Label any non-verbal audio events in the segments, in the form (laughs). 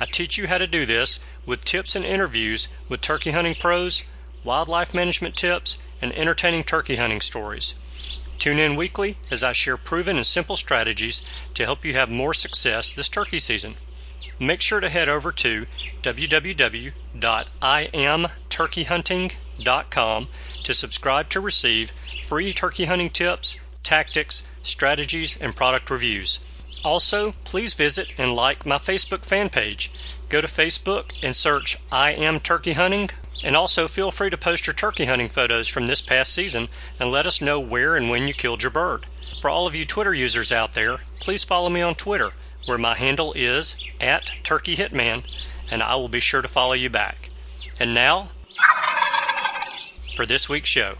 I teach you how to do this with tips and interviews with turkey hunting pros, wildlife management tips, and entertaining turkey hunting stories. Tune in weekly as I share proven and simple strategies to help you have more success this turkey season make sure to head over to www.imturkeyhunting.com to subscribe to receive free turkey hunting tips, tactics, strategies, and product reviews. Also, please visit and like my Facebook fan page. Go to Facebook and search I Am Turkey Hunting. And also feel free to post your turkey hunting photos from this past season and let us know where and when you killed your bird. For all of you Twitter users out there, please follow me on Twitter where my handle is at Turkey Hitman, and I will be sure to follow you back. And now, for this week's show.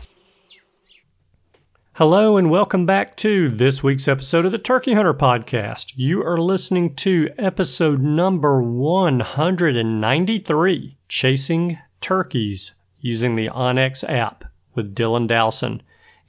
Hello, and welcome back to this week's episode of the Turkey Hunter Podcast. You are listening to episode number 193 Chasing Turkeys using the onX app with Dylan Dowson.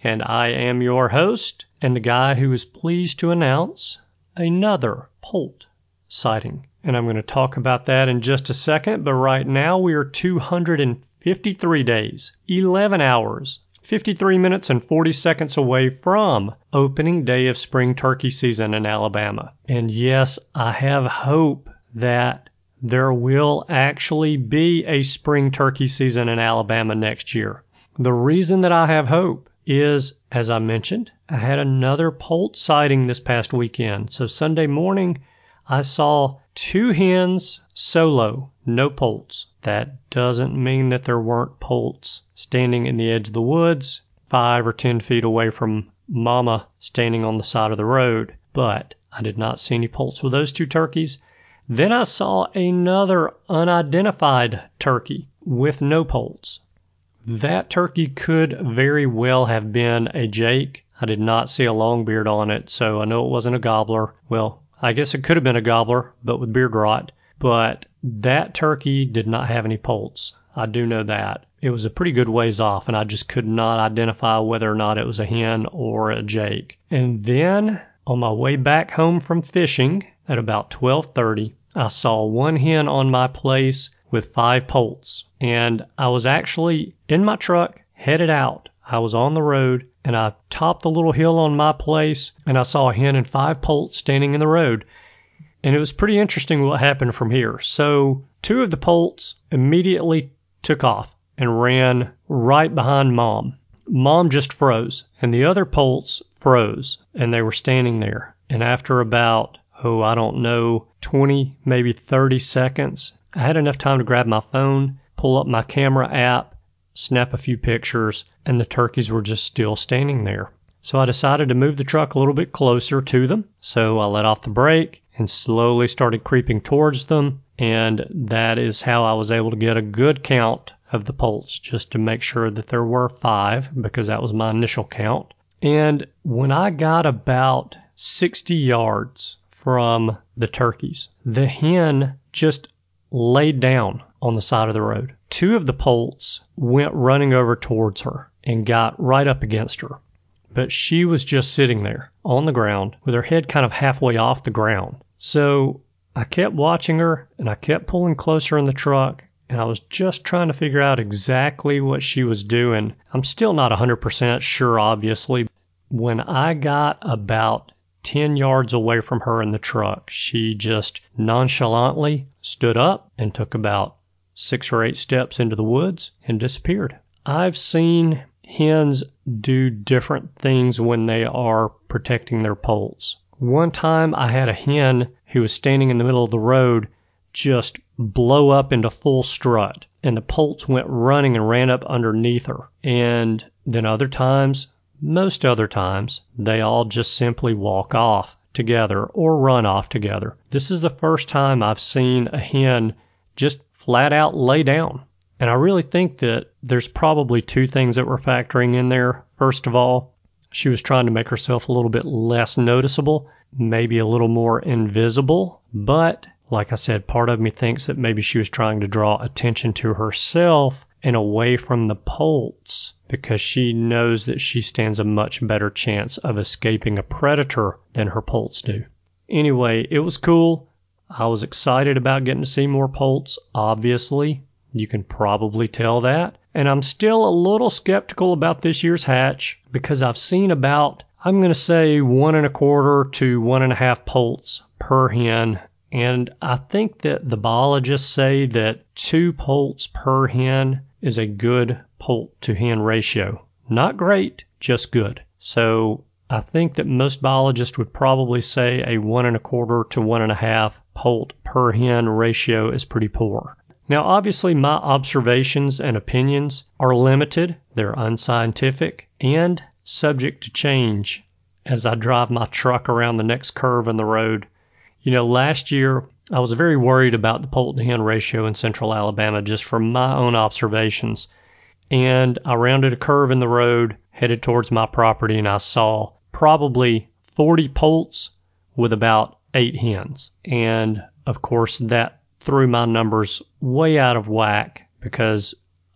And I am your host and the guy who is pleased to announce another Poult sighting. And I'm going to talk about that in just a second, but right now we are 253 days, 11 hours, 53 minutes and 40 seconds away from opening day of spring turkey season in Alabama. And yes, I have hope that there will actually be a spring turkey season in Alabama next year. The reason that I have hope is, as I mentioned, I had another Poult sighting this past weekend. So Sunday morning, I saw two hens solo, no poults. That doesn't mean that there weren't poults standing in the edge of the woods, five or ten feet away from mama standing on the side of the road. But I did not see any poults with those two turkeys. Then I saw another unidentified turkey with no poults. That turkey could very well have been a Jake I did not see a long beard on it, so I know it wasn't a gobbler. Well, I guess it could have been a gobbler, but with beard rot. But that turkey did not have any poults. I do know that. It was a pretty good ways off, and I just could not identify whether or not it was a hen or a jake. And then on my way back home from fishing at about 12:30, I saw one hen on my place with five poults, and I was actually in my truck headed out. I was on the road and I topped the little hill on my place and I saw a hen and five poults standing in the road. And it was pretty interesting what happened from here. So, two of the poults immediately took off and ran right behind mom. Mom just froze, and the other poults froze, and they were standing there. And after about, oh, I don't know, 20, maybe 30 seconds, I had enough time to grab my phone, pull up my camera app, snap a few pictures, and the turkeys were just still standing there. So I decided to move the truck a little bit closer to them. So I let off the brake and slowly started creeping towards them. And that is how I was able to get a good count of the poults just to make sure that there were five because that was my initial count. And when I got about 60 yards from the turkeys, the hen just laid down on the side of the road. Two of the poults went running over towards her and got right up against her. But she was just sitting there on the ground with her head kind of halfway off the ground. So I kept watching her and I kept pulling closer in the truck and I was just trying to figure out exactly what she was doing. I'm still not 100% sure, obviously. When I got about 10 yards away from her in the truck, she just nonchalantly stood up and took about six or eight steps into the woods and disappeared. I've seen hens do different things when they are protecting their poults. One time I had a hen who was standing in the middle of the road just blow up into full strut and the poults went running and ran up underneath her. And then other times, most other times, they all just simply walk off together or run off together. This is the first time I've seen a hen just flat out lay down And I really think that there's probably two things that were factoring in there. First of all, she was trying to make herself a little bit less noticeable, maybe a little more invisible. But like I said, part of me thinks that maybe she was trying to draw attention to herself and away from the Poults because she knows that she stands a much better chance of escaping a predator than her Poults do. Anyway, it was cool. I was excited about getting to see more Poults, obviously. You can probably tell that. And I'm still a little skeptical about this year's hatch because I've seen about, I'm going to say, one and a quarter to one and a half Poults per hen. And I think that the biologists say that two Poults per hen is a good Poult to hen ratio. Not great, just good. So I think that most biologists would probably say a one and a quarter to one and a half Poult per hen ratio is pretty poor. Now, obviously, my observations and opinions are limited, they're unscientific, and subject to change as I drive my truck around the next curve in the road. You know, last year I was very worried about the poult to hen ratio in central Alabama just from my own observations. And I rounded a curve in the road, headed towards my property, and I saw probably 40 poults with about eight hens. And of course, that threw my numbers way out of whack because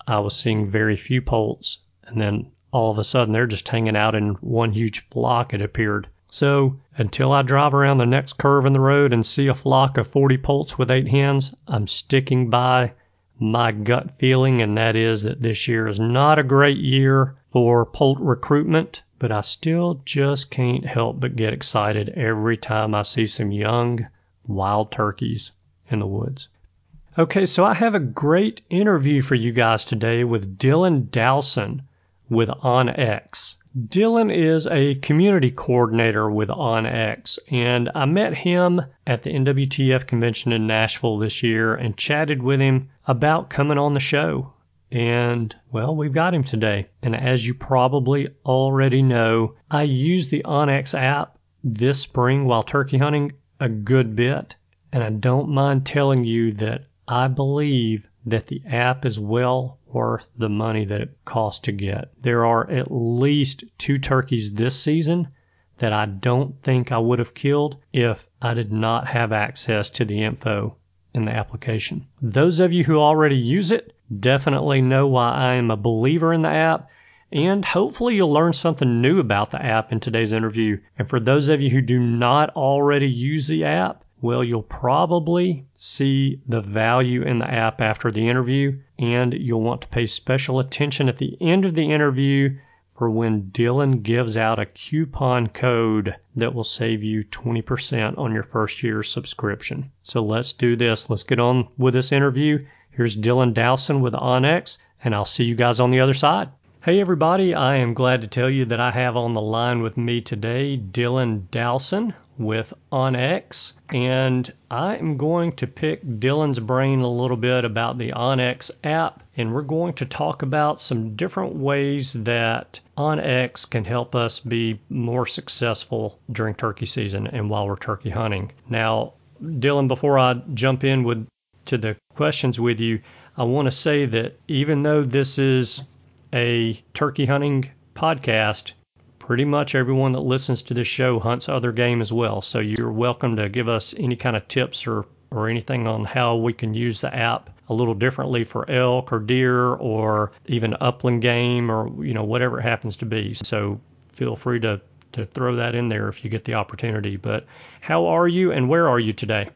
I was seeing very few poults. And then all of a sudden, they're just hanging out in one huge flock, it appeared. So until I drive around the next curve in the road and see a flock of 40 poults with eight hens, I'm sticking by my gut feeling, and that is that this year is not a great year for poult recruitment, but I still just can't help but get excited every time I see some young wild turkeys in the woods. Okay, so I have a great interview for you guys today with Dylan Dowson with OnX. Dylan is a community coordinator with OnX, and I met him at the NWTF convention in Nashville this year and chatted with him about coming on the show. And, well, we've got him today. And as you probably already know, I used the OnX app this spring while turkey hunting a good bit. And I don't mind telling you that I believe that the app is well worth the money that it costs to get. There are at least two turkeys this season that I don't think I would have killed if I did not have access to the info in the application. Those of you who already use it definitely know why I am a believer in the app. And hopefully, you'll learn something new about the app in today's interview. And for those of you who do not already use the app, well, you'll probably see the value in the app after the interview, and you'll want to pay special attention at the end of the interview for when Dylan gives out a coupon code that will save you 20% on your first year subscription. So let's do this. Let's get on with this interview. Here's Dylan Dowson with OnX, and I'll see you guys on the other side. Hey, everybody, I am glad to tell you that I have on the line with me today Dylan Dowson with OnX, and I am going to pick Dylan's brain a little bit about the OnX app, and we're going to talk about some different ways that OnX can help us be more successful during turkey season and while we're turkey hunting. Now, Dylan, before I jump in with to the questions with you, I want to say that even though this is a turkey hunting podcast, pretty much everyone that listens to this show hunts other game as well. So you're welcome to give us any kind of tips or, or anything on how we can use the app a little differently for elk or deer or even upland game or you know whatever it happens to be. So feel free to to throw that in there if you get the opportunity. But how are you and where are you today?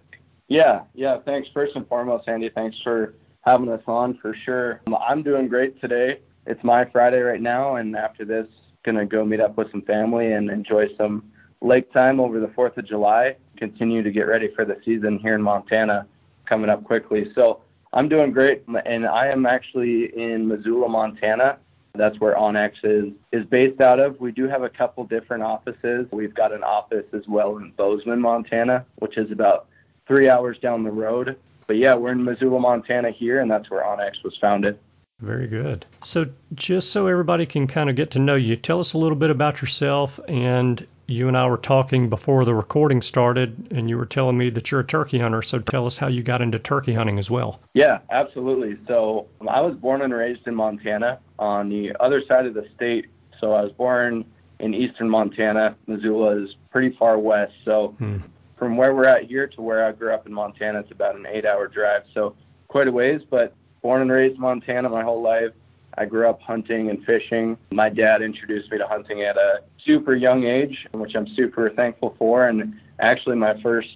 Yeah, yeah. Thanks. First and foremost, Andy. Thanks for having us on for sure. Um, I'm doing great today. It's my Friday right now, and after this, gonna go meet up with some family and enjoy some lake time over the Fourth of July. Continue to get ready for the season here in Montana coming up quickly. So I'm doing great, and I am actually in Missoula, Montana. That's where OnX is is based out of. We do have a couple different offices. We've got an office as well in Bozeman, Montana, which is about three hours down the road. But yeah, we're in Missoula, Montana here, and that's where OnX was founded. Very good. So, just so everybody can kind of get to know you, tell us a little bit about yourself and you and I were talking before the recording started, and you were telling me that you're a turkey hunter. So tell us how you got into turkey hunting as well. Yeah, absolutely. So I was born and raised in Montana on the other side of the state. So I was born in eastern Montana. Missoula is pretty far west. So hmm. from where we're at here to where I grew up in Montana, it's about an eight hour drive. So quite a ways, but born and raised in Montana my whole life. I grew up hunting and fishing. My dad introduced me to hunting at a super young age, which I'm super thankful for. And actually, my first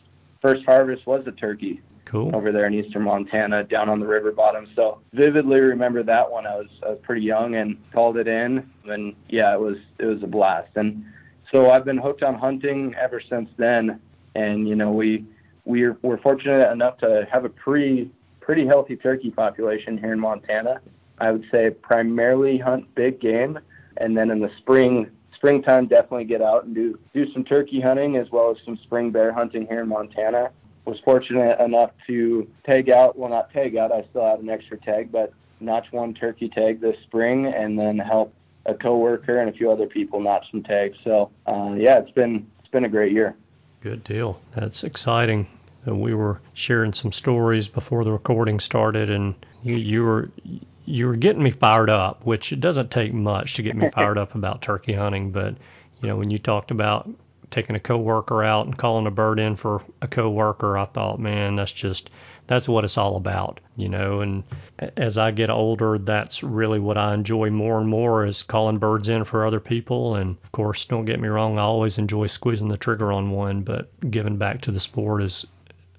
first harvest was a turkey. Cool. Over there in eastern Montana, down on the river bottom. So vividly remember that one. I was, I was pretty young and called it in, and yeah, it was it was a blast. And so I've been hooked on hunting ever since then. And you know, we we're we're fortunate enough to have a pretty pretty healthy turkey population here in Montana. I would say primarily hunt big game, and then in the spring, springtime, definitely get out and do do some turkey hunting as well as some spring bear hunting here in Montana. Was fortunate enough to tag out, well, not tag out. I still have an extra tag, but notch one turkey tag this spring, and then help a coworker and a few other people notch some tags. So uh, yeah, it's been it's been a great year. Good deal. That's exciting. We were sharing some stories before the recording started, and you, you were you were getting me fired up, which it doesn't take much to get me fired up about turkey hunting. But you know, when you talked about taking a coworker out and calling a bird in for a coworker, I thought, man, that's just that's what it's all about, you know. And as I get older, that's really what I enjoy more and more is calling birds in for other people. And of course, don't get me wrong, I always enjoy squeezing the trigger on one, but giving back to the sport is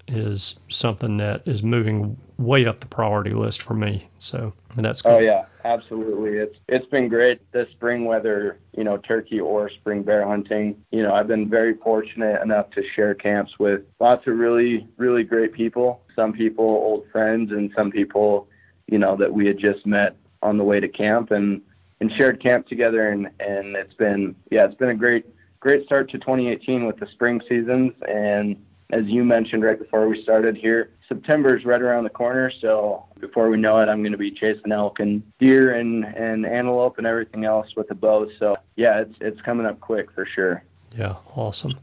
is something that is moving way up the priority list for me. So that's oh, good. Oh yeah, absolutely. It's it's been great this spring, whether you know turkey or spring bear hunting. You know, I've been very fortunate enough to share camps with lots of really really great people. Some people old friends, and some people, you know, that we had just met on the way to camp and and shared camp together. And and it's been yeah, it's been a great great start to 2018 with the spring seasons and as you mentioned right before we started here, September is right around the corner. So before we know it, I'm going to be chasing elk and deer and, and antelope and everything else with a bow. So yeah, it's, it's coming up quick for sure. Yeah. Awesome.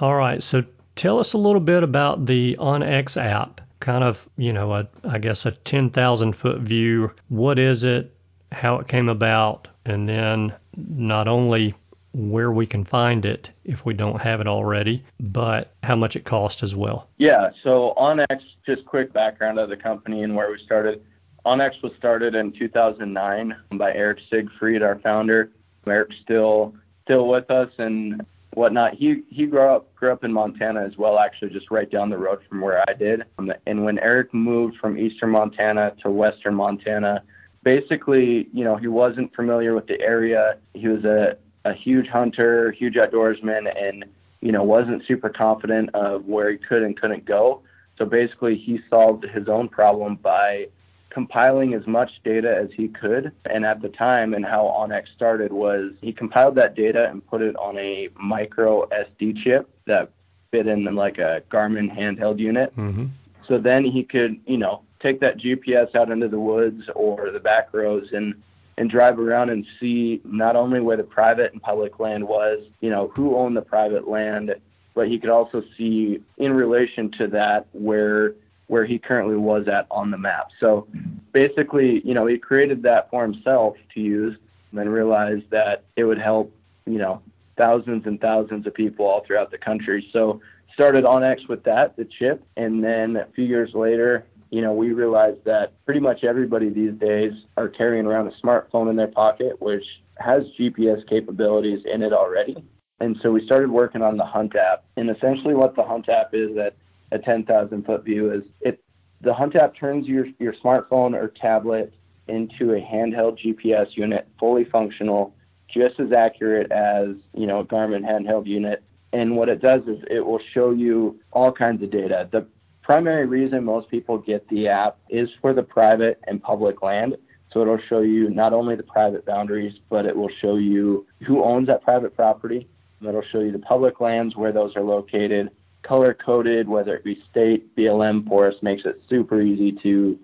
All right. So tell us a little bit about the OnX app, kind of, you know, a, I guess a 10,000 foot view. What is it? How it came about? And then not only where we can find it if we don't have it already, but how much it costs as well. Yeah, so OnX, just quick background of the company and where we started. OnX was started in 2009 by Eric Siegfried, our founder. Eric's still still with us and whatnot. He he grew up grew up in Montana as well, actually, just right down the road from where I did. Um, and when Eric moved from eastern Montana to western Montana, basically, you know, he wasn't familiar with the area. He was a a huge hunter, huge outdoorsman, and you know wasn't super confident of where he could and couldn't go. So basically, he solved his own problem by compiling as much data as he could. And at the time, and how OnX started was he compiled that data and put it on a micro SD chip that fit in like a Garmin handheld unit. Mm-hmm. So then he could, you know, take that GPS out into the woods or the back roads and and drive around and see not only where the private and public land was, you know, who owned the private land, but he could also see in relation to that where where he currently was at on the map. So basically, you know, he created that for himself to use and then realized that it would help, you know, thousands and thousands of people all throughout the country. So started OnX with that, the chip, and then a few years later, you know, we realized that pretty much everybody these days are carrying around a smartphone in their pocket, which has GPS capabilities in it already. And so we started working on the Hunt app. And essentially, what the Hunt app is at a 10,000 foot view is it the Hunt app turns your, your smartphone or tablet into a handheld GPS unit, fully functional, just as accurate as you know a Garmin handheld unit. And what it does is it will show you all kinds of data. The primary reason most people get the app is for the private and public land. So it'll show you not only the private boundaries, but it will show you who owns that private property. And it'll show you the public lands where those are located, color coded, whether it be state, BLM, forest, makes it super easy to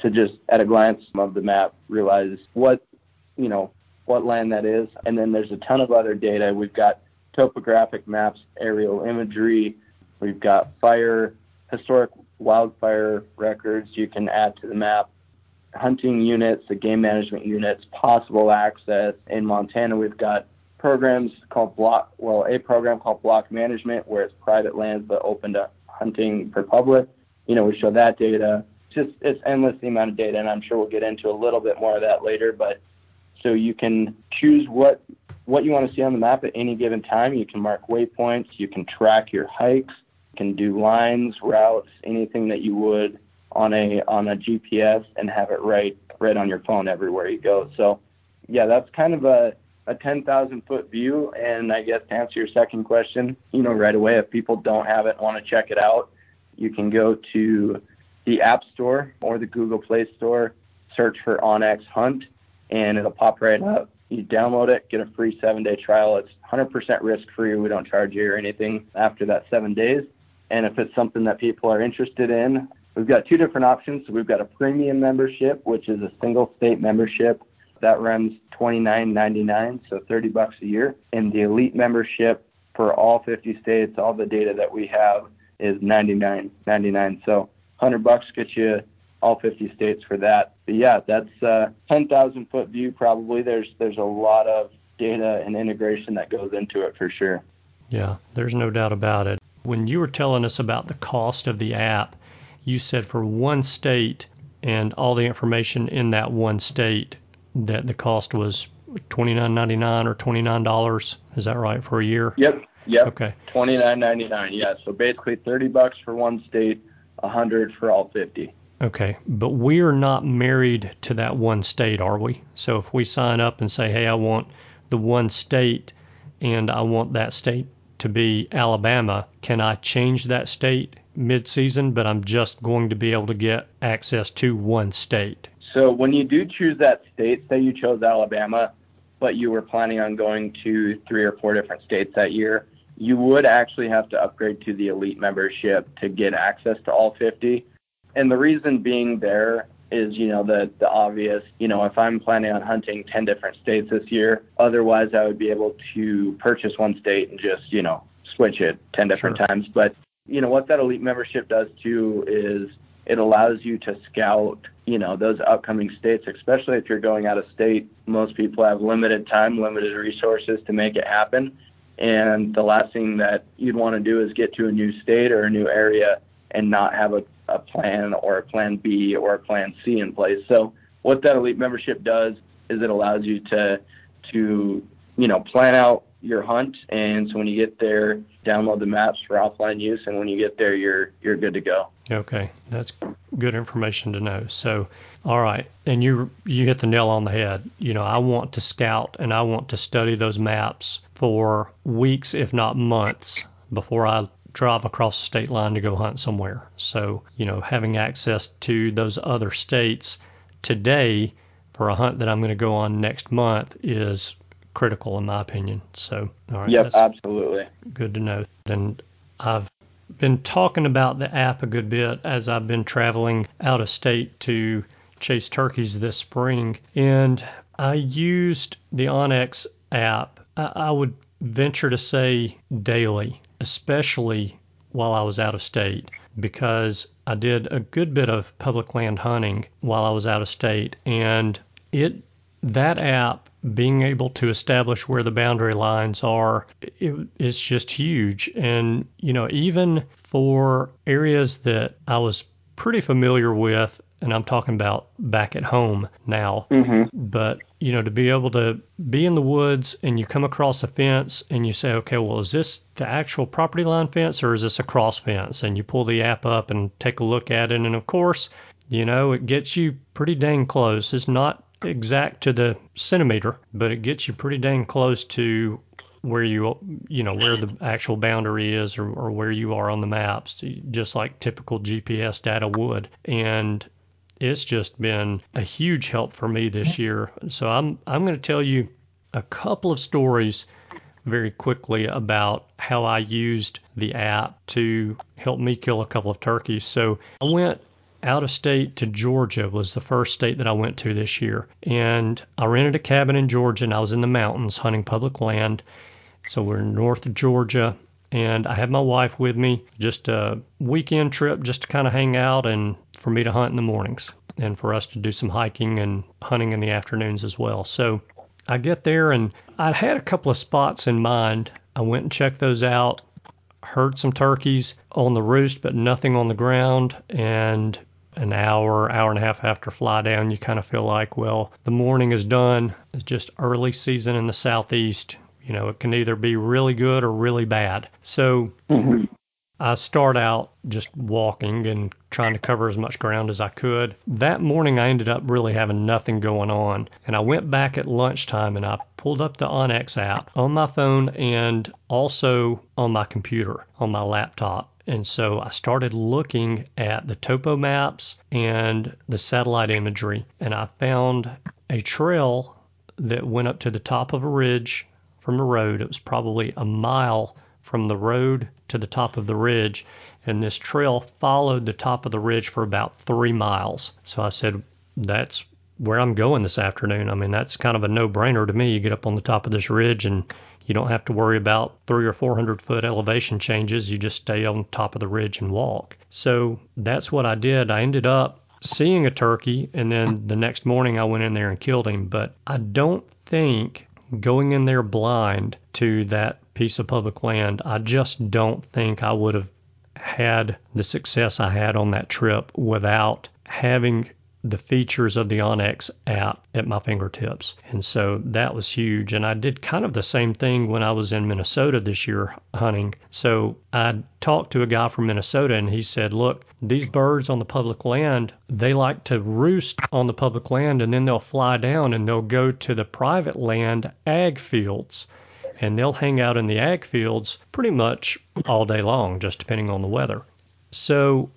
to just at a glance of the map realize what you know what land that is. And then there's a ton of other data. We've got topographic maps, aerial imagery. We've got fire, historic wildfire records you can add to the map, hunting units, the game management units, possible access. In Montana, we've got programs called block, well, a program called block management where it's private lands but open to hunting for public. You know, we show that data. Just it's endless the amount of data, and I'm sure we'll get into a little bit more of that later. But so you can choose what what you want to see on the map at any given time. You can mark waypoints. You can track your hikes. Can do lines, routes, anything that you would on a on a GPS and have it right right on your phone everywhere you go. So yeah, that's kind of a a 10,000 foot view. And I guess to answer your second question, you know, right away, if people don't have it and want to check it out, you can go to the App Store or the Google Play Store, search for onX Hunt, and it'll pop right up. You download it, get a free seven day trial. It's 100% risk free. We don't charge you or anything after that seven days. And if it's something that people are interested in, we've got two different options. So we've got a premium membership, which is a single state membership that runs $29.99, so 30 bucks a year. And the elite membership for all 50 states, all the data that we have is 99.99. So 100 bucks gets you all 50 states for that. But yeah, that's a 10,000 foot view. Probably there's there's a lot of data and integration that goes into it for sure. Yeah, there's no doubt about it. When you were telling us about the cost of the app, you said for one state and all the information in that one state that the cost was twenty nine ninety nine or twenty nine dollars. Is that right for a year? Yep. Yep. Okay. Twenty nine ninety nine. Yeah. So basically thirty bucks for one state, a hundred for all fifty. Okay, but we are not married to that one state, are we? So if we sign up and say, hey, I want the one state and I want that state to be Alabama, can I change that state mid season, but I'm just going to be able to get access to one state? So when you do choose that state, say you chose Alabama, but you were planning on going to three or four different states that year, you would actually have to upgrade to the elite membership to get access to all 50 and the reason being there is, you know, the the obvious, you know, if I'm planning on hunting 10 different states this year, otherwise I would be able to purchase one state and just, you know, switch it 10 different Sure. times. But, you know, what that elite membership does too is it allows you to scout, you know, those upcoming states, especially if you're going out of state. Most people have limited time, limited resources to make it happen. And the last thing that you'd want to do is get to a new state or a new area and not have a, a plan or a plan B or a plan C in place. So what that elite membership does is it allows you to to you know plan out your hunt and so when you get there download the maps for offline use and when you get there you're you're good to go. Okay, that's good information to know. So, all right, and you you hit the nail on the head. You know, I want to scout and I want to study those maps for weeks, if not months, before I drive across the state line to go hunt somewhere. So, you know, having access to those other states today for a hunt that I'm going to go on next month is critical in my opinion. So, all right, yep, absolutely. good to know. And I've been talking about the app a good bit as I've been traveling out of state to chase turkeys this spring. And I used the onX app, I, I would venture to say daily, especially while I was out of state, because I did a good bit of public land hunting while I was out of state. And it that app being able to establish where the boundary lines are it, it's just huge and you know even for areas that I was pretty familiar with and I'm talking about back at home now Mhm. but you know to be able to be in the woods and you come across a fence and you say okay well is this the actual property line fence or is this a cross fence? And you pull the app up and take a look at it. And of course you know it gets you pretty dang close. It's not exact to the centimeter but it gets you pretty dang close to where you you know where the actual boundary is or, or where you are on the maps just like typical GPS data would. And it's just been a huge help for me this year. So I'm I'm going to tell you a couple of stories very quickly about how I used the app to help me kill a couple of turkeys. So I went out of state to Georgia was the first state that I went to this year. And I rented a cabin in Georgia and I was in the mountains hunting public land So we're in North Georgia, and I have my wife with me. Just a weekend trip, just to kind of hang out and for me to hunt in the mornings, and for us to do some hiking and hunting in the afternoons as well. So I get there, and I had a couple of spots in mind. I went and checked those out. Heard some turkeys on the roost, but nothing on the ground. And an hour, hour and a half after fly down, you kind of feel like, well, the morning is done. It's just early season in the southeast. You know, it can either be really good or really bad. So mm-hmm. I start out just walking and trying to cover as much ground as I could. That morning, I ended up really having nothing going on. And I went back at lunchtime and I pulled up the onX app on my phone and also on my computer, on my laptop. And so I started looking at the topo maps and the satellite imagery, and I found a trail that went up to the top of a ridge from a road. It was probably a mile from the road to the top of the ridge, and this trail followed the top of the ridge for about three miles. So I said, That's where I'm going this afternoon. I mean, that's kind of a no brainer to me. You get up on the top of this ridge and you don't have to worry about three or four hundred foot elevation changes. You just stay on top of the ridge and walk. So that's what I did. I ended up seeing a turkey, and then the next morning I went in there and killed him. But I don't think going in there blind to that piece of public land, I just don't think I would have had the success I had on that trip without having the features of the onX app at my fingertips. And so that was huge. And I did kind of the same thing when I was in Minnesota this year hunting. So I talked to a guy from Minnesota and he said, Look, these birds on the public land, they like to roost on the public land and then they'll fly down and they'll go to the private land ag fields and they'll hang out in the ag fields pretty much all day long, just depending on the weather. So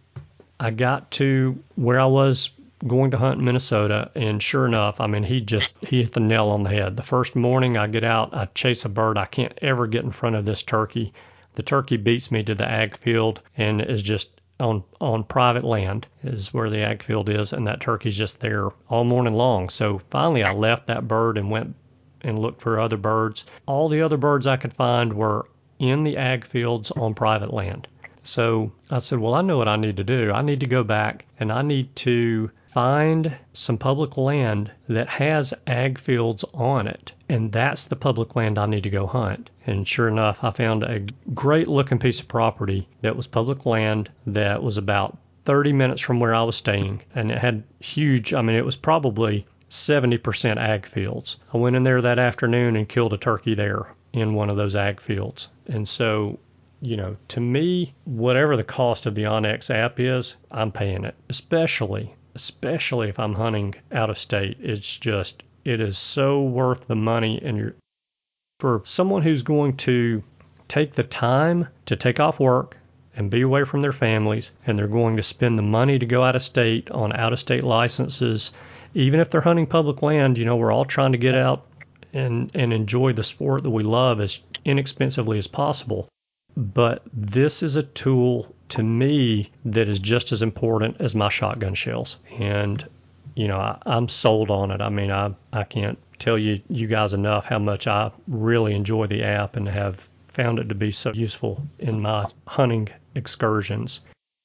I got to where I was going to hunt in Minnesota, and sure enough, I mean, he just he hit the nail on the head. The first morning I get out, I chase a bird. I can't ever get in front of this turkey. The turkey beats me to the ag field and is just on on private land is where the ag field is, and that turkey's just there all morning long. So finally, I left that bird and went and looked for other birds. All the other birds I could find were in the ag fields on private land. So I said, well, I know what I need to do. I need to go back and I need to find some public land that has ag fields on it. And that's the public land I need to go hunt. And sure enough, I found a great looking piece of property that was public land that was about 30 minutes from where I was staying. And it had huge, I mean, it was probably 70% ag fields. I went in there that afternoon and killed a turkey there in one of those ag fields. And so, you know, to me, whatever the cost of the onX app is, I'm paying it, especially especially if I'm hunting out of state. It's just it is so worth the money and you're for someone who's going to take the time to take off work and be away from their families and they're going to spend the money to go out of state on out of state licenses even if they're hunting public land you know we're all trying to get out and and enjoy the sport that we love as inexpensively as possible but this is a tool to me that is just as important as my shotgun shells. And, you know, I, I'm sold on it. I mean, I, I can't tell you, you guys enough how much I really enjoy the app and have found it to be so useful in my hunting excursions.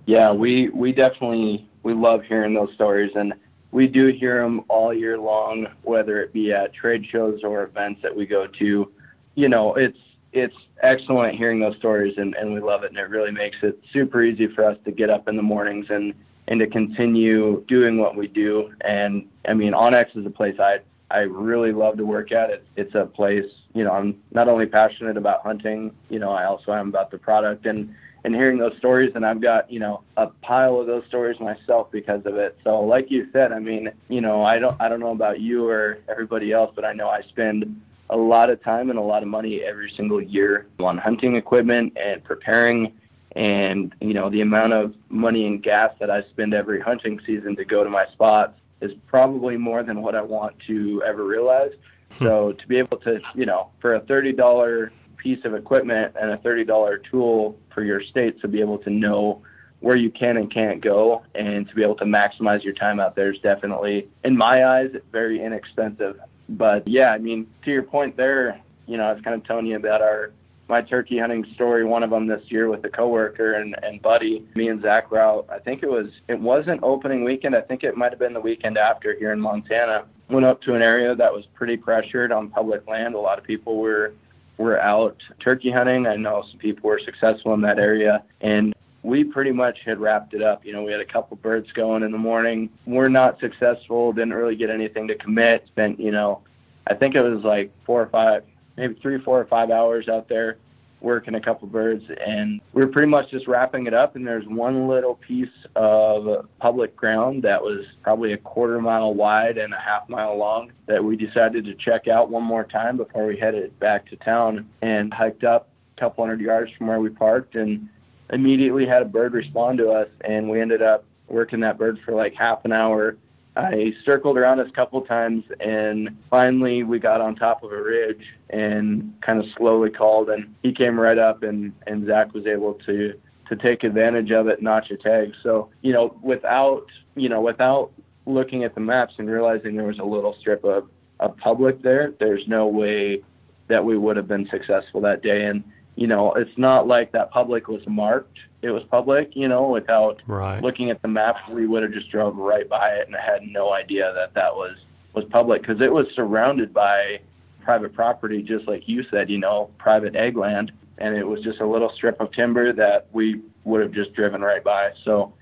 Yeah, we, we definitely, we love hearing those stories and we do hear them all year long, whether it be at trade shows or events that we go to. You know, it's, it's excellent hearing those stories and, and we love it and it really makes it super easy for us to get up in the mornings and and to continue doing what we do. And i mean onX is a place i i really love to work at. It it's a place you know i'm not only passionate about hunting you know i also am about the product and and hearing those stories. And I've got, you know, a pile of those stories myself because of it. So like you said, I mean, you know, I don't I don't know about you or everybody else, but I know I spend a lot of time and a lot of money every single year on hunting equipment and preparing and you know the amount of money and gas that I spend every hunting season to go to my spots is probably more than what I want to ever realize. Hmm. So to be able to, you know, for a thirty dollar piece of equipment and a thirty dollar tool for your state to be able to know where you can and can't go and to be able to maximize your time out there is definitely in my eyes very inexpensive but yeah, I mean, to your point there, you know, I was kind of telling you about our my turkey hunting story, one of them this year with a coworker and, and buddy. Me and Zach were out. I think it was it wasn't opening weekend. I think it might have been the weekend after here in Montana. Went up to an area that was pretty pressured on public land. A lot of people were were out turkey hunting. I know some people were successful in that area, and we pretty much had wrapped it up. You know, we had a couple birds going in the morning. We're not successful. Didn't really get anything to commit. Spent, you know, I think it was like four or five maybe three, four, or five hours out there working a couple birds, and we were pretty much just wrapping it up. And there's one little piece of public ground that was probably a quarter mile wide and a half mile long that we decided to check out one more time before we headed back to town and hiked up a couple hundred yards from where we parked and immediately had a bird respond to us. And we ended up working that bird for like half an hour I circled around us a couple times, and finally we got on top of a ridge and kind of slowly called, and he came right up, and and Zach was able to to take advantage of it, notch a tag. So you know, without you know, without looking at the maps and realizing there was a little strip of of public there, there's no way that we would have been successful that day. And you know, it's not like that public was marked it was public, you know, without right. looking at the map, we would have just drove right by it and had no idea that that was was public because it was surrounded by private property, just like you said, you know, private egg land, and it was just a little strip of timber that we would have just driven right by. So,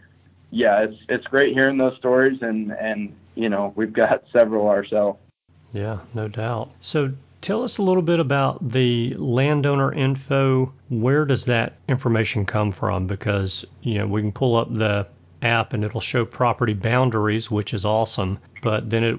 yeah, it's it's great hearing those stories, and and you know, we've got (laughs) several ourselves. Yeah, no doubt. So, Tell us a little bit about the landowner info. Where does that information come from? Because, you know, we can pull up the app and it'll show property boundaries, which is awesome, but then it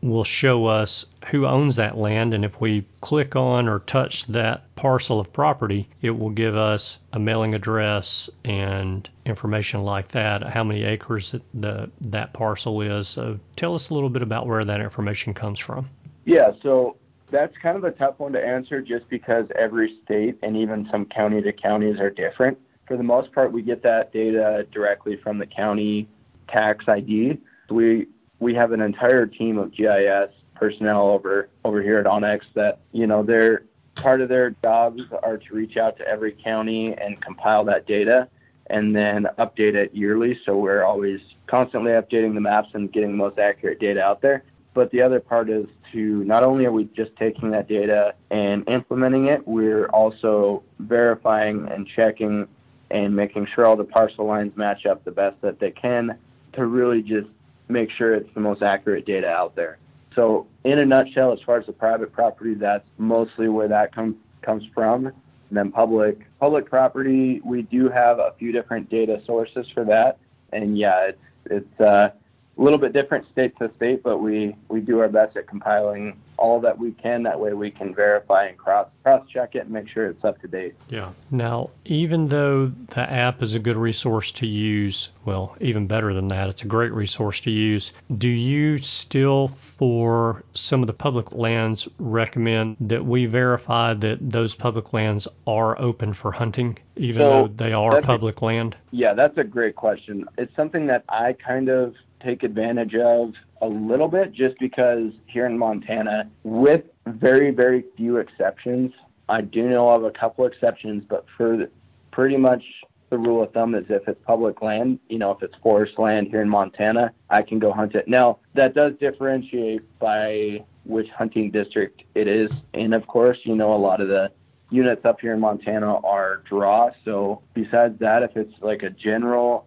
will show us who owns that land. And if we click on or touch that parcel of property, it will give us a mailing address and information like that, how many acres the, that parcel is. So tell us a little bit about where that information comes from. Yeah, so that's kind of a tough one to answer just because every state and even some county to counties are different. For the most part, we get that data directly from the county tax ID. We we have an entire team of GIS personnel over over here at onX that you know they're part of their jobs are to reach out to every county and compile that data and then update it yearly. So we're always constantly updating the maps and getting the most accurate data out there. But the other part is to not only are we just taking that data and implementing it, we're also verifying and checking and making sure all the parcel lines match up the best that they can to really just make sure it's the most accurate data out there. So, in a nutshell, as far as the private property, that's mostly where that com- comes from. And then public public property, we do have a few different data sources for that. And yeah, it's it's uh, a little bit different state to state, but we, we do our best at compiling all that we can. That way we can verify and cross cross check it and make sure it's up to date. Yeah. Now, even though the app is a good resource to use, well, even better than that, it's a great resource to use. Do you still, for some of the public lands, recommend that we verify that those public lands are open for hunting, even so though they are public a, land? Yeah, that's a great question. It's something that I kind of take advantage of a little bit just because here in Montana, with very, very few exceptions, I do know of a couple exceptions, but for the, pretty much the rule of thumb is if it's public land, you know, if it's forest land here in Montana, I can go hunt it. Now, that does differentiate by which hunting district it is. And of course, you know, a lot of the units up here in Montana are draw. So besides that, if it's like a general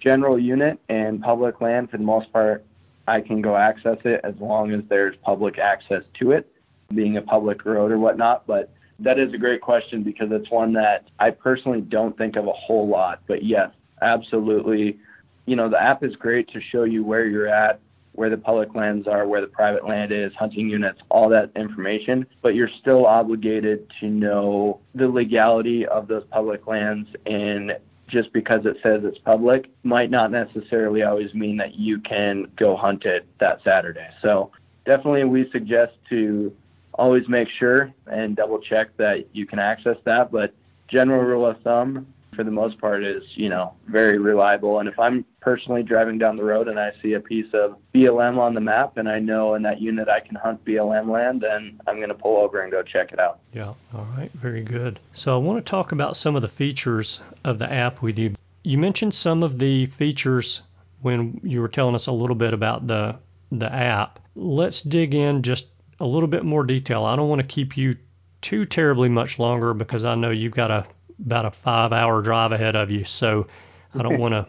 general unit and public land, for the most part, I can go access it as long as there's public access to it, being a public road or whatnot. But that is a great question because it's one that I personally don't think of a whole lot. But yes, absolutely. You know, the app is great to show you where you're at, where the public lands are, where the private land is, hunting units, all that information. But you're still obligated to know the legality of those public lands and just because it says it's public might not necessarily always mean that you can go hunt it that Saturday. So definitely we suggest to always make sure and double check that you can access that. But general rule of thumb, for the most part is, you know, very reliable. And if I'm personally driving down the road and I see a piece of BLM on the map and I know in that unit I can hunt BLM land, then I'm going to pull over and go check it out. Yeah, all right, very good. So I want to talk about some of the features of the app with you. You mentioned some of the features when you were telling us a little bit about the the app. Let's dig in just a little bit more detail. I don't want to keep you too terribly much longer because I know you've got a about a five hour drive ahead of you. So I don't (laughs) want to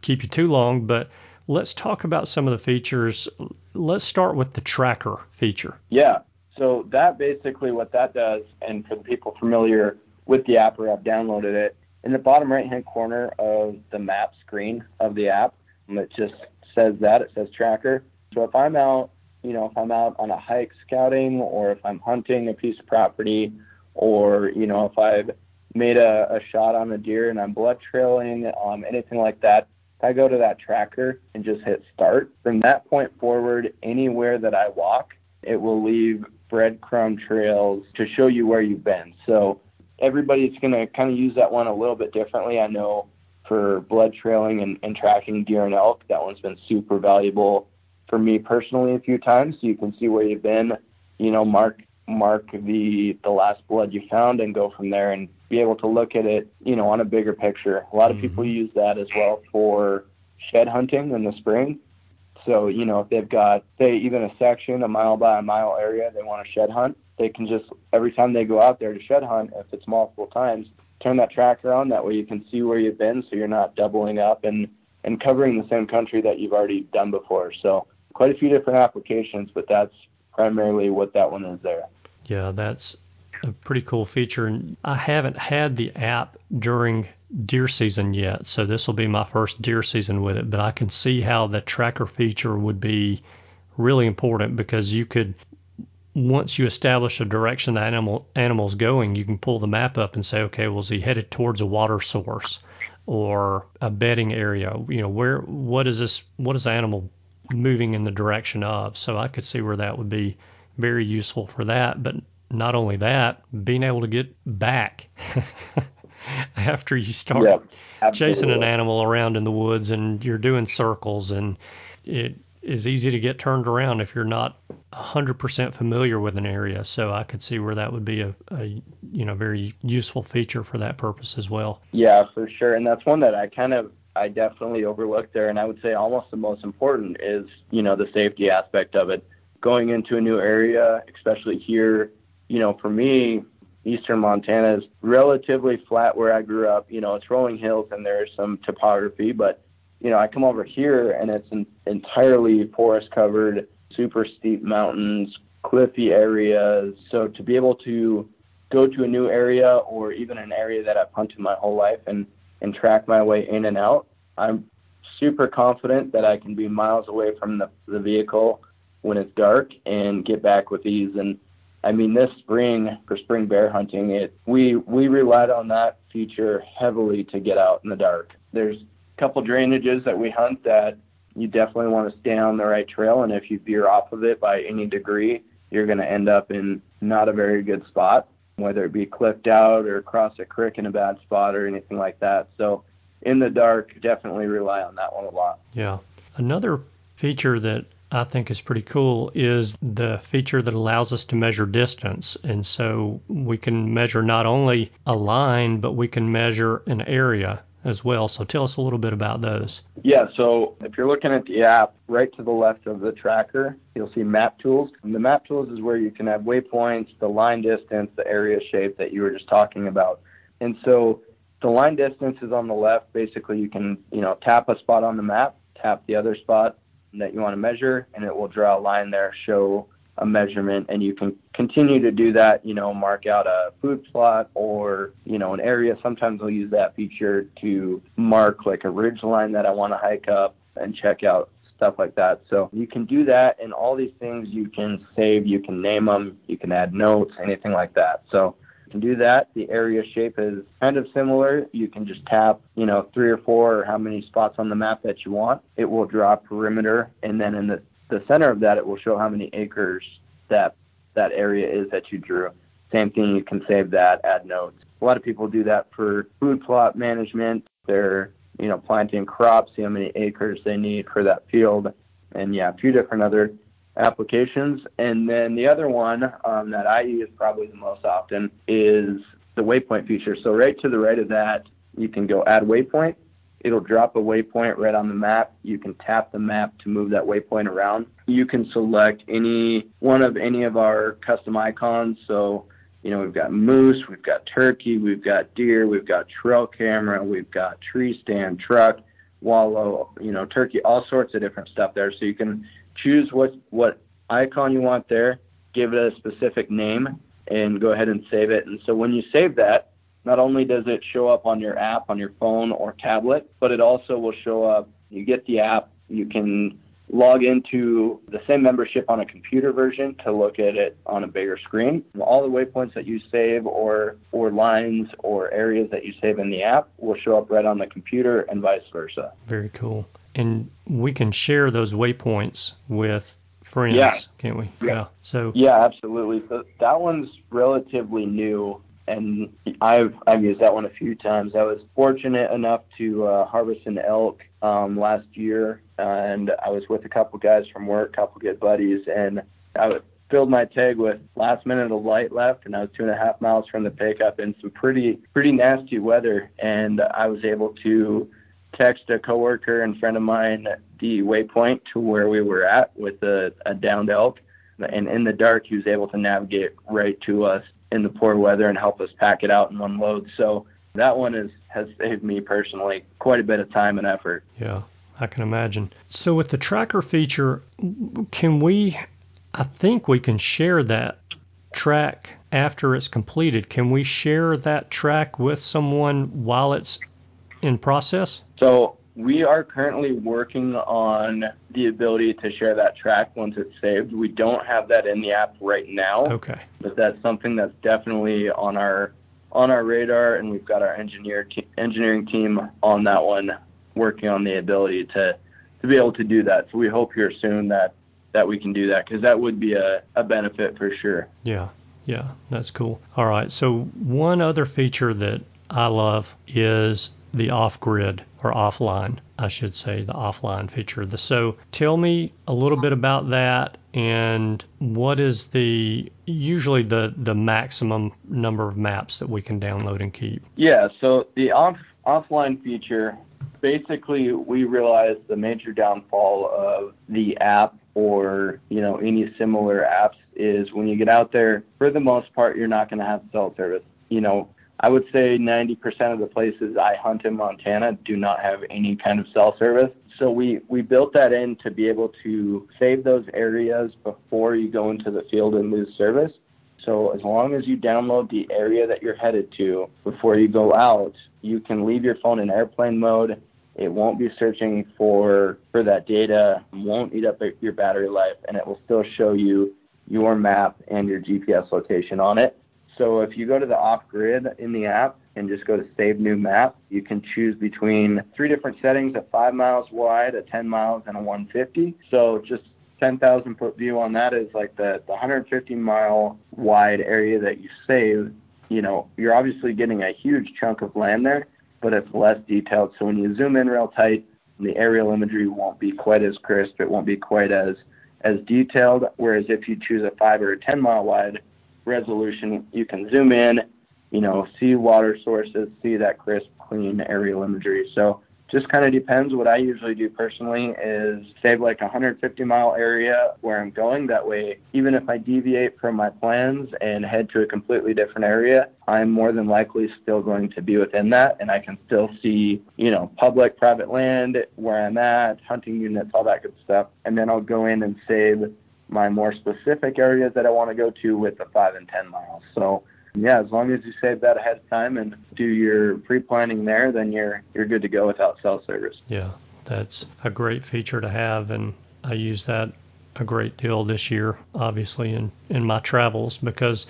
keep you too long, but let's talk about some of the features. Let's start with the tracker feature. Yeah. So that basically what that does, and for the people familiar with the app or have downloaded it, in the bottom right hand corner of the map screen of the app, um, it just says that it says tracker. So if I'm out, you know, if I'm out on a hike scouting or if I'm hunting a piece of property or, you know, if I've made a, a shot on a deer and I'm blood trailing, um, anything like that, I go to that tracker and just hit start, from that point forward, anywhere that I walk, it will leave breadcrumb trails to show you where you've been. So everybody's going to kind of use that one a little bit differently. I know for blood trailing and, and tracking deer and elk, that one's been super valuable for me personally a few times. So you can see where you've been, you know, mark mark the the last blood you found and go from there and be able to look at it, you know, on a bigger picture. A lot of mm-hmm. people use that as well for shed hunting in the spring. So, you know, if they've got, say, even a section, a mile by a mile area, they want to shed hunt, they can just, every time they go out there to shed hunt, if it's multiple times, turn that tracker on. That way you can see where you've been so you're not doubling up and, and covering the same country that you've already done before. So, quite a few different applications, but that's primarily what that one is there. Yeah, that's a pretty cool feature. And I haven't had the app during deer season yet, so this will be my first deer season with it. But I can see how the tracker feature would be really important because you could once you establish a direction the animal animal's going, you can pull the map up and say, okay, well, is he headed towards a water source or a bedding area? You know, where what is this? What is the animal moving in the direction of? So I could see where that would be very useful for that. But not only that, being able to get back (laughs) after you start chasing an animal around in the woods and you're doing circles and it is easy to get turned around if you're not 100% familiar with an area. So I could see where that would be a, a you know very useful feature for that purpose as well. Yeah, for sure. And that's one that I kind of I definitely overlooked there and I would say almost the most important is, you know, the safety aspect of it. Going into a new area, especially here you know, for me, eastern Montana is relatively flat where I grew up. You know, it's rolling hills and there's some topography, but you know, I come over here and it's an entirely forest covered, super steep mountains, cliffy areas. So to be able to go to a new area or even an area that I've hunted my whole life and, and track my way in and out, I'm super confident that I can be miles away from the, the vehicle when it's dark and get back with ease. And I mean, this spring for spring bear hunting, it we we relied on that feature heavily to get out in the dark. There's a couple drainages that we hunt that you definitely want to stay on the right trail, and if you veer off of it by any degree, you're going to end up in not a very good spot, whether it be cliffed out or across a creek in a bad spot or anything like that. So, in the dark, definitely rely on that one a lot. Yeah. Another feature that I think is pretty cool is the feature that allows us to measure distance. And so we can measure not only a line, but we can measure an area as well. So tell us a little bit about those. Yeah, so if you're looking at the app, right to the left of the tracker, you'll see map tools. And the map tools is where you can have waypoints, the line distance, the area shape that you were just talking about. And so the line distance is on the left. Basically, you can, you know, tap a spot on the map, tap the other spot, that you want to measure, and it will draw a line there, show a measurement, and you can continue to do that. You know, mark out a food plot or you know an area. Sometimes I'll use that feature to mark like a ridge line that I want to hike up and check out stuff like that. So you can do that, and all these things you can save, you can name them, you can add notes, anything like that. So can do that. The area shape is kind of similar. You can just tap, you know, three or four or how many spots on the map that you want. It will draw a perimeter, and then in the, the center of that, it will show how many acres that that area is that you drew. Same thing, you can save that, add notes. a lot of people do that for food plot management. They're you know planting crops, see how many acres they need for that field, and yeah, a few different other applications. And then the other one um, that I use probably the most often is the waypoint feature. So right to the right of that, you can go add waypoint. It'll drop a waypoint right on the map. You can tap the map to move that waypoint around. You can select any one of any of our custom icons. So, you know, we've got moose, we've got turkey, we've got deer, we've got trail camera, we've got tree stand, truck, wallow, you know, turkey, all sorts of different stuff there. So you can choose what what icon you want there, give it a specific name, and go ahead and save it. And so when you save that, not only does it show up on your app on your phone or tablet, but it also will show up. You get the app, you can log into the same membership on a computer version to look at it on a bigger screen. All the waypoints that you save or or lines or areas that you save in the app will show up right on the computer and vice versa. Very cool. And we can share those waypoints with friends, yeah. can't we? Yeah. yeah. So Yeah, absolutely. So that one's relatively new and I've I've used that one a few times. I was fortunate enough to uh, harvest an elk um, last year, and I was with a couple guys from work, couple good buddies, and I filled my tag with last minute of light left, and I was two and a half miles from the pickup in some pretty pretty nasty weather, and I was able to text a coworker and friend of mine at the waypoint to where we were at with a, a downed elk. And in the dark, he was able to navigate right to us in the poor weather and help us pack it out in one load. So that one is has saved me personally quite a bit of time and effort. Yeah, I can imagine. So with the tracker feature, can we? I think we can share that track after it's completed. Can we share that track with someone while it's in process? So we are currently working on the ability to share that track once it's saved. We don't have that in the app right now. Okay. But that's something that's definitely on our on our radar, and we've got our engineer te- engineering team on that one, working on the ability to to be able to do that. So we hope here soon that that we can do that because that would be a, a benefit for sure. Yeah, yeah, that's cool. All right, so one other feature that I love is the off grid or offline, I should say, the offline feature. So tell me a little bit about that and what is the usually the the maximum number of maps that we can download and keep. Yeah, so the off offline feature basically we realized the major downfall of the app or you know any similar apps is when you get out there for the most part you're not going to have cell service you know I would say 90% of the places I hunt in Montana do not have any kind of cell service. So we, we built that in to be able to save those areas before you go into the field and lose service. So as long as you download the area that you're headed to before you go out, you can leave your phone in airplane mode. It won't be searching for for that data, won't eat up your battery life, and it will still show you your map and your GPS location on it. So if you go to the off grid in the app and just go to save new map, you can choose between three different settings: a five miles wide, a 10 miles, and a 150. So just 10,000 foot view on that is like the, the 150 mile wide area that you save. You know, you're obviously getting a huge chunk of land there, but it's less detailed. So when you zoom in real tight, the aerial imagery won't be quite as crisp. It won't be quite as as detailed. Whereas if you choose a five or a 10 mile wide resolution. You can zoom in, you know, see water sources, see that crisp, clean aerial imagery. So just kind of depends. What I usually do personally is save like a 150 mile area where I'm going. That way, even if I deviate from my plans and head to a completely different area, I'm more than likely still going to be within that and I can still see, you know, public, private land, where I'm at, hunting units, all that good stuff. And then I'll go in and save my more specific areas that I want to go to with the five and 10 miles. So, yeah, as long as you save that ahead of time and do your pre-planning there, then you're you're good to go without cell service. Yeah, that's a great feature to have, and I use that a great deal this year, obviously in in my travels because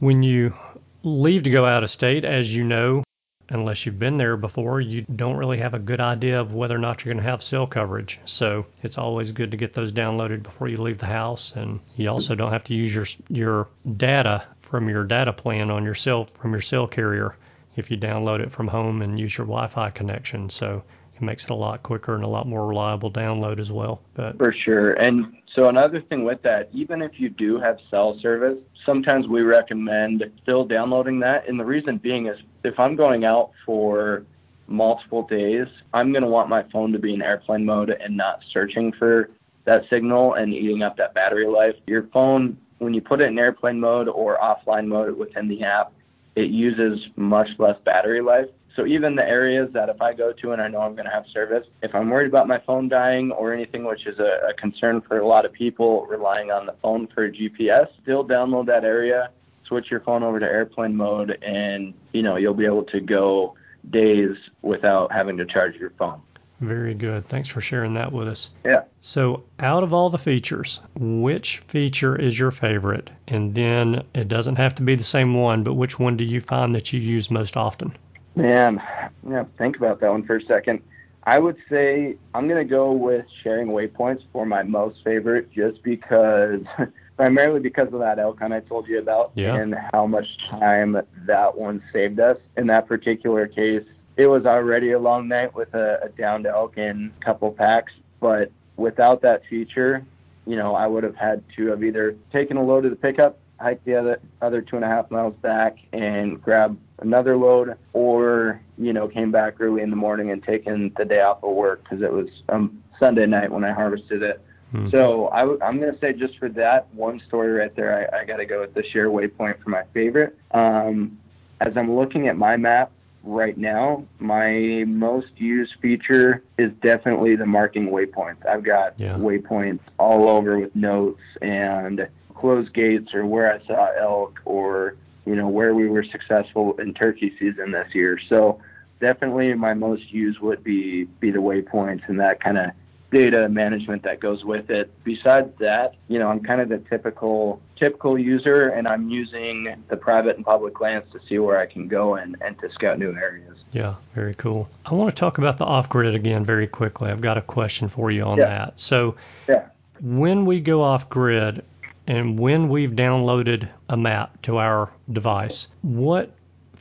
when you leave to go out of state, as you know, unless you've been there before, you don't really have a good idea of whether or not you're going to have cell coverage. So it's always good to get those downloaded before you leave the house, and you also don't have to use your your data from your data plan on your cell from your cell carrier if you download it from home and use your Wi-Fi connection. So it makes it a lot quicker and a lot more reliable download as well. But For sure. And so another thing with that, even if you do have cell service, sometimes we recommend still downloading that. And the reason being is if I'm going out for multiple days, I'm going to want my phone to be in airplane mode and not searching for that signal and eating up that battery life. Your phone, when you put it in airplane mode or offline mode within the app, it uses much less battery life. So even the areas that if I go to and I know I'm going to have service, if I'm worried about my phone dying or anything, which is a, a concern for a lot of people relying on the phone for GPS, still download that area, switch your phone over to airplane mode, and you know you'll be able to go days without having to charge your phone. Very good. Thanks for sharing that with us. Yeah. So, out of all the features, which feature is your favorite? And then it doesn't have to be the same one, but which one do you find that you use most often? Man, yeah, think about that one for a second. I would say I'm going to go with sharing waypoints for my most favorite just because, (laughs) primarily because of that elk hunt I told you about Yeah. and how much time that one saved us. In that particular case, it was already a long night with a, a downed elk and a couple packs, but without that feature, you know, I would have had to have either taken a load of the pickup, hiked the other other two and a half miles back, and grab another load, or you know, came back early in the morning and taken the day off of work because it was um, Sunday night when I harvested it. Hmm. So I w- I'm going to say just for that one story right there, I, I got to go with the share waypoint for my favorite. Um, as I'm looking at my map right now, my most used feature is definitely the marking waypoints. I've got Yeah. waypoints all over with notes and closed gates or where I saw elk or you know where we were successful in turkey season this year. So definitely my most used would be be the waypoints and that kind of data management that goes with it. Besides that, you know, I'm kind of the typical typical user and I'm using the private and public lands to see where I can go and, and to scout new areas. Yeah, very cool. I want to talk about the off grid again very quickly. I've got a question for you on Yeah. that. So, Yeah. when we go off grid and when we've downloaded a map to our device, what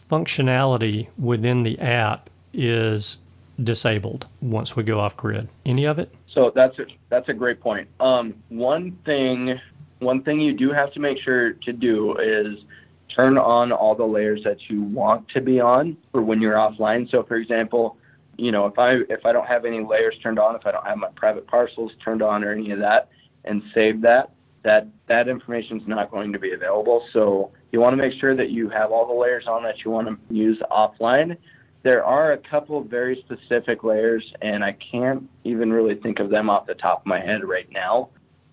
functionality within the app is disabled once we go off grid? Any of it? So that's a, that's a great point. Um, one thing one thing you do have to make sure to do is turn on all the layers that you want to be on for when you're offline. So for example, you know, if I if I don't have any layers turned on, if I don't have my private parcels turned on or any of that and save that, that that information is not going to be available. So you want to make sure that you have all the layers on that you want to use offline. There are a couple of very specific layers, and I can't even really think of them off the top of my head right now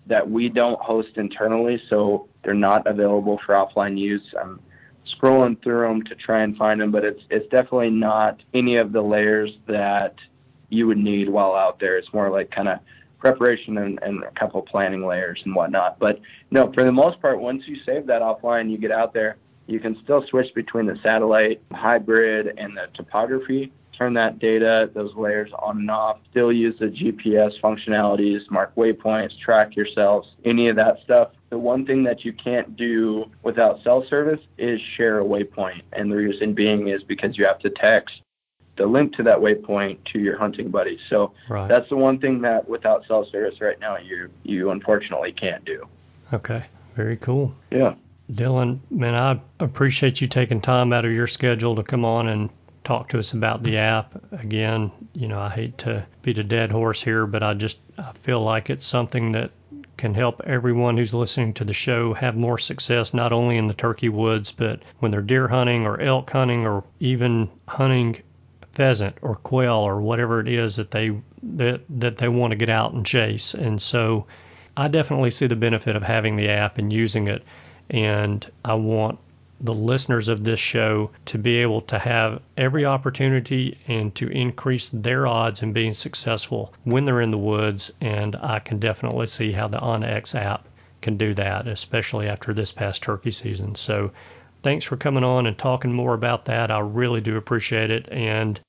that we don't host internally, so they're not available for offline use. I'm scrolling through them to try and find them, but it's it's definitely not any of the layers that you would need while out there. It's more like kind of preparation and, and a couple planning layers and whatnot. But no, for the most part, once you save that offline, you get out there, you can still switch between the satellite, hybrid, and the topography. Turn that data, those layers on and off. Still use the GPS functionalities, mark waypoints, track yourselves, any of that stuff. The one thing that you can't do without cell service is share a waypoint. And the reason being is because you have to text the link to that waypoint to your hunting buddy. So Right. that's the one thing that without cell service right now you you unfortunately can't do. Okay. Very cool. Yeah. Dylan, man, I appreciate you taking time out of your schedule to come on and talk to us about the app. Again, you know, I hate to beat a dead horse here, but I just I feel like it's something that can help everyone who's listening to the show have more success not only in the turkey woods, but when they're deer hunting or elk hunting or even hunting pheasant or quail or whatever it is that they that that they want to get out and chase. And so I definitely see the benefit of having the app and using it and I want the listeners of this show to be able to have every opportunity and to increase their odds in being successful when they're in the woods. And I can definitely see how the onX app can do that, especially after this past turkey season. So thanks for coming on and talking more about that. I really do appreciate it. And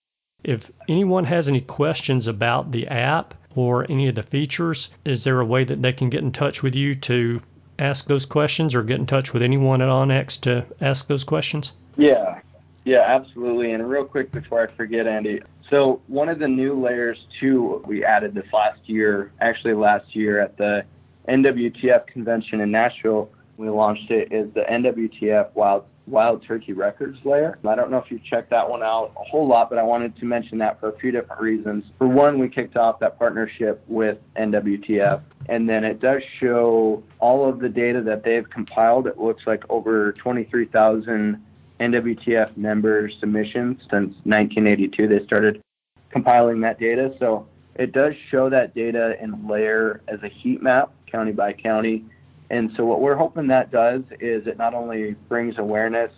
if anyone has any questions about the app or any of the features, is there a way that they can get in touch with you to ask those questions or get in touch with anyone at onX to ask those questions? Yeah. Yeah, absolutely. And real quick before I forget, Andy, so one of the new layers too we added this last year, actually last year at the NWTF convention in Nashville, we launched it is the NWTF Wild Wild Turkey Records layer. I don't know if you've checked that one out a whole lot, but I wanted to mention that for a few different reasons. For one, we kicked off that partnership with NWTF, and then it does show all of the data that they've compiled. It looks like over 23,000 NWTF member submissions since 1982. They started compiling that data. So it does show that data in layer as a heat map, county by county. And so what we're hoping that does is it not only brings awareness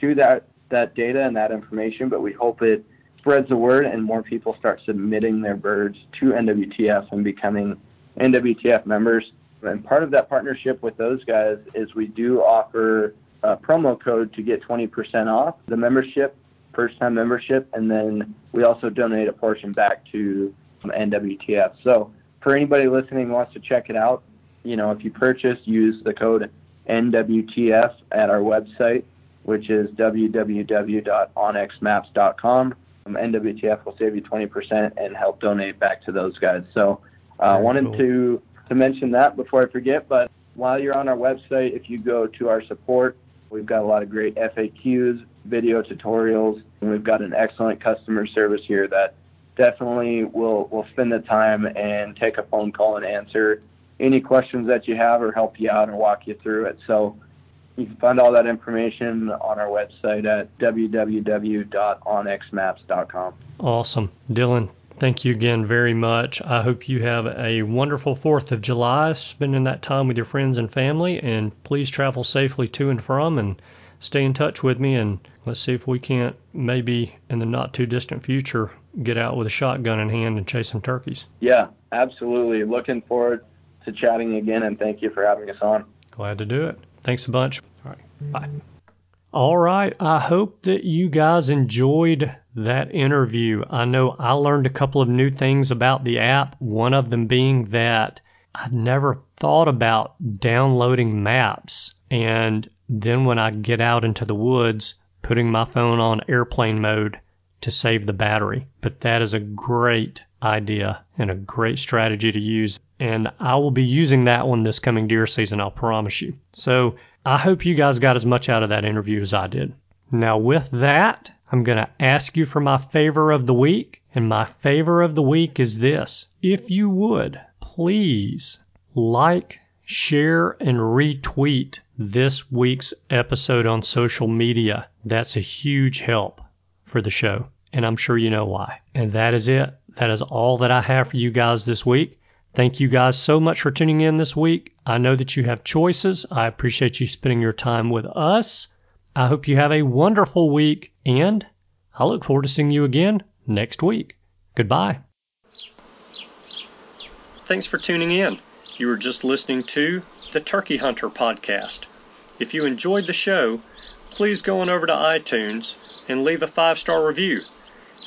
to that, that data and that information, but we hope it spreads the word and more people start submitting their birds to NWTF and becoming NWTF members. And part of that partnership with those guys is we do offer a promo code to get 20% off the membership, first time membership, and then we also donate a portion back to NWTF. So for anybody listening wants to check it out, you know, if you purchase, use the code NWTF at our website, which is www.onxmaps.com. Um, NWTF will save you 20% and help donate back to those guys. So I uh, wanted cool. to, to mention that before I forget. But while you're on our website, if you go to our support, we've got a lot of great FAQs, video tutorials, and we've got an excellent customer service here that definitely will will spend the time and take a phone call and answer any questions that you have or help you out or walk you through it. So you can find all that information on our website at www.onxmaps.com. Awesome. Dylan, thank you again very much. I hope you have a wonderful 4th of July, spending that time with your friends and family, and please travel safely to and from and stay in touch with me and let's see if we can't maybe in the not too distant future get out with a shotgun in hand and chase some turkeys. Yeah, absolutely. Looking forward to chatting again and thank you for having us on. Glad to do it. Thanks a bunch. All right. Bye. All right. I hope that you guys enjoyed that interview. I know I learned a couple of new things about the app, one of them being that I'd never thought about downloading maps. And then when I get out into the woods, putting my phone on airplane mode to save the battery. But that is a great idea and a great strategy to use. And I will be using that one this coming deer season, I'll promise you. So I hope you guys got as much out of that interview as I did. Now, with that, I'm going to ask you for my favor of the week. And my favor of the week is this. If you would, please like, share, and retweet this week's episode on social media. That's a huge help for the show. And I'm sure you know why. And that is it. That is all that I have for you guys this week. Thank you guys so much for tuning in this week. I know that you have choices. I appreciate you spending your time with us. I hope you have a wonderful week, and I look forward to seeing you again next week. Goodbye. Thanks for tuning in. You were just listening to the Turkey Hunter podcast. If you enjoyed the show, please go on over to iTunes and leave a five star review.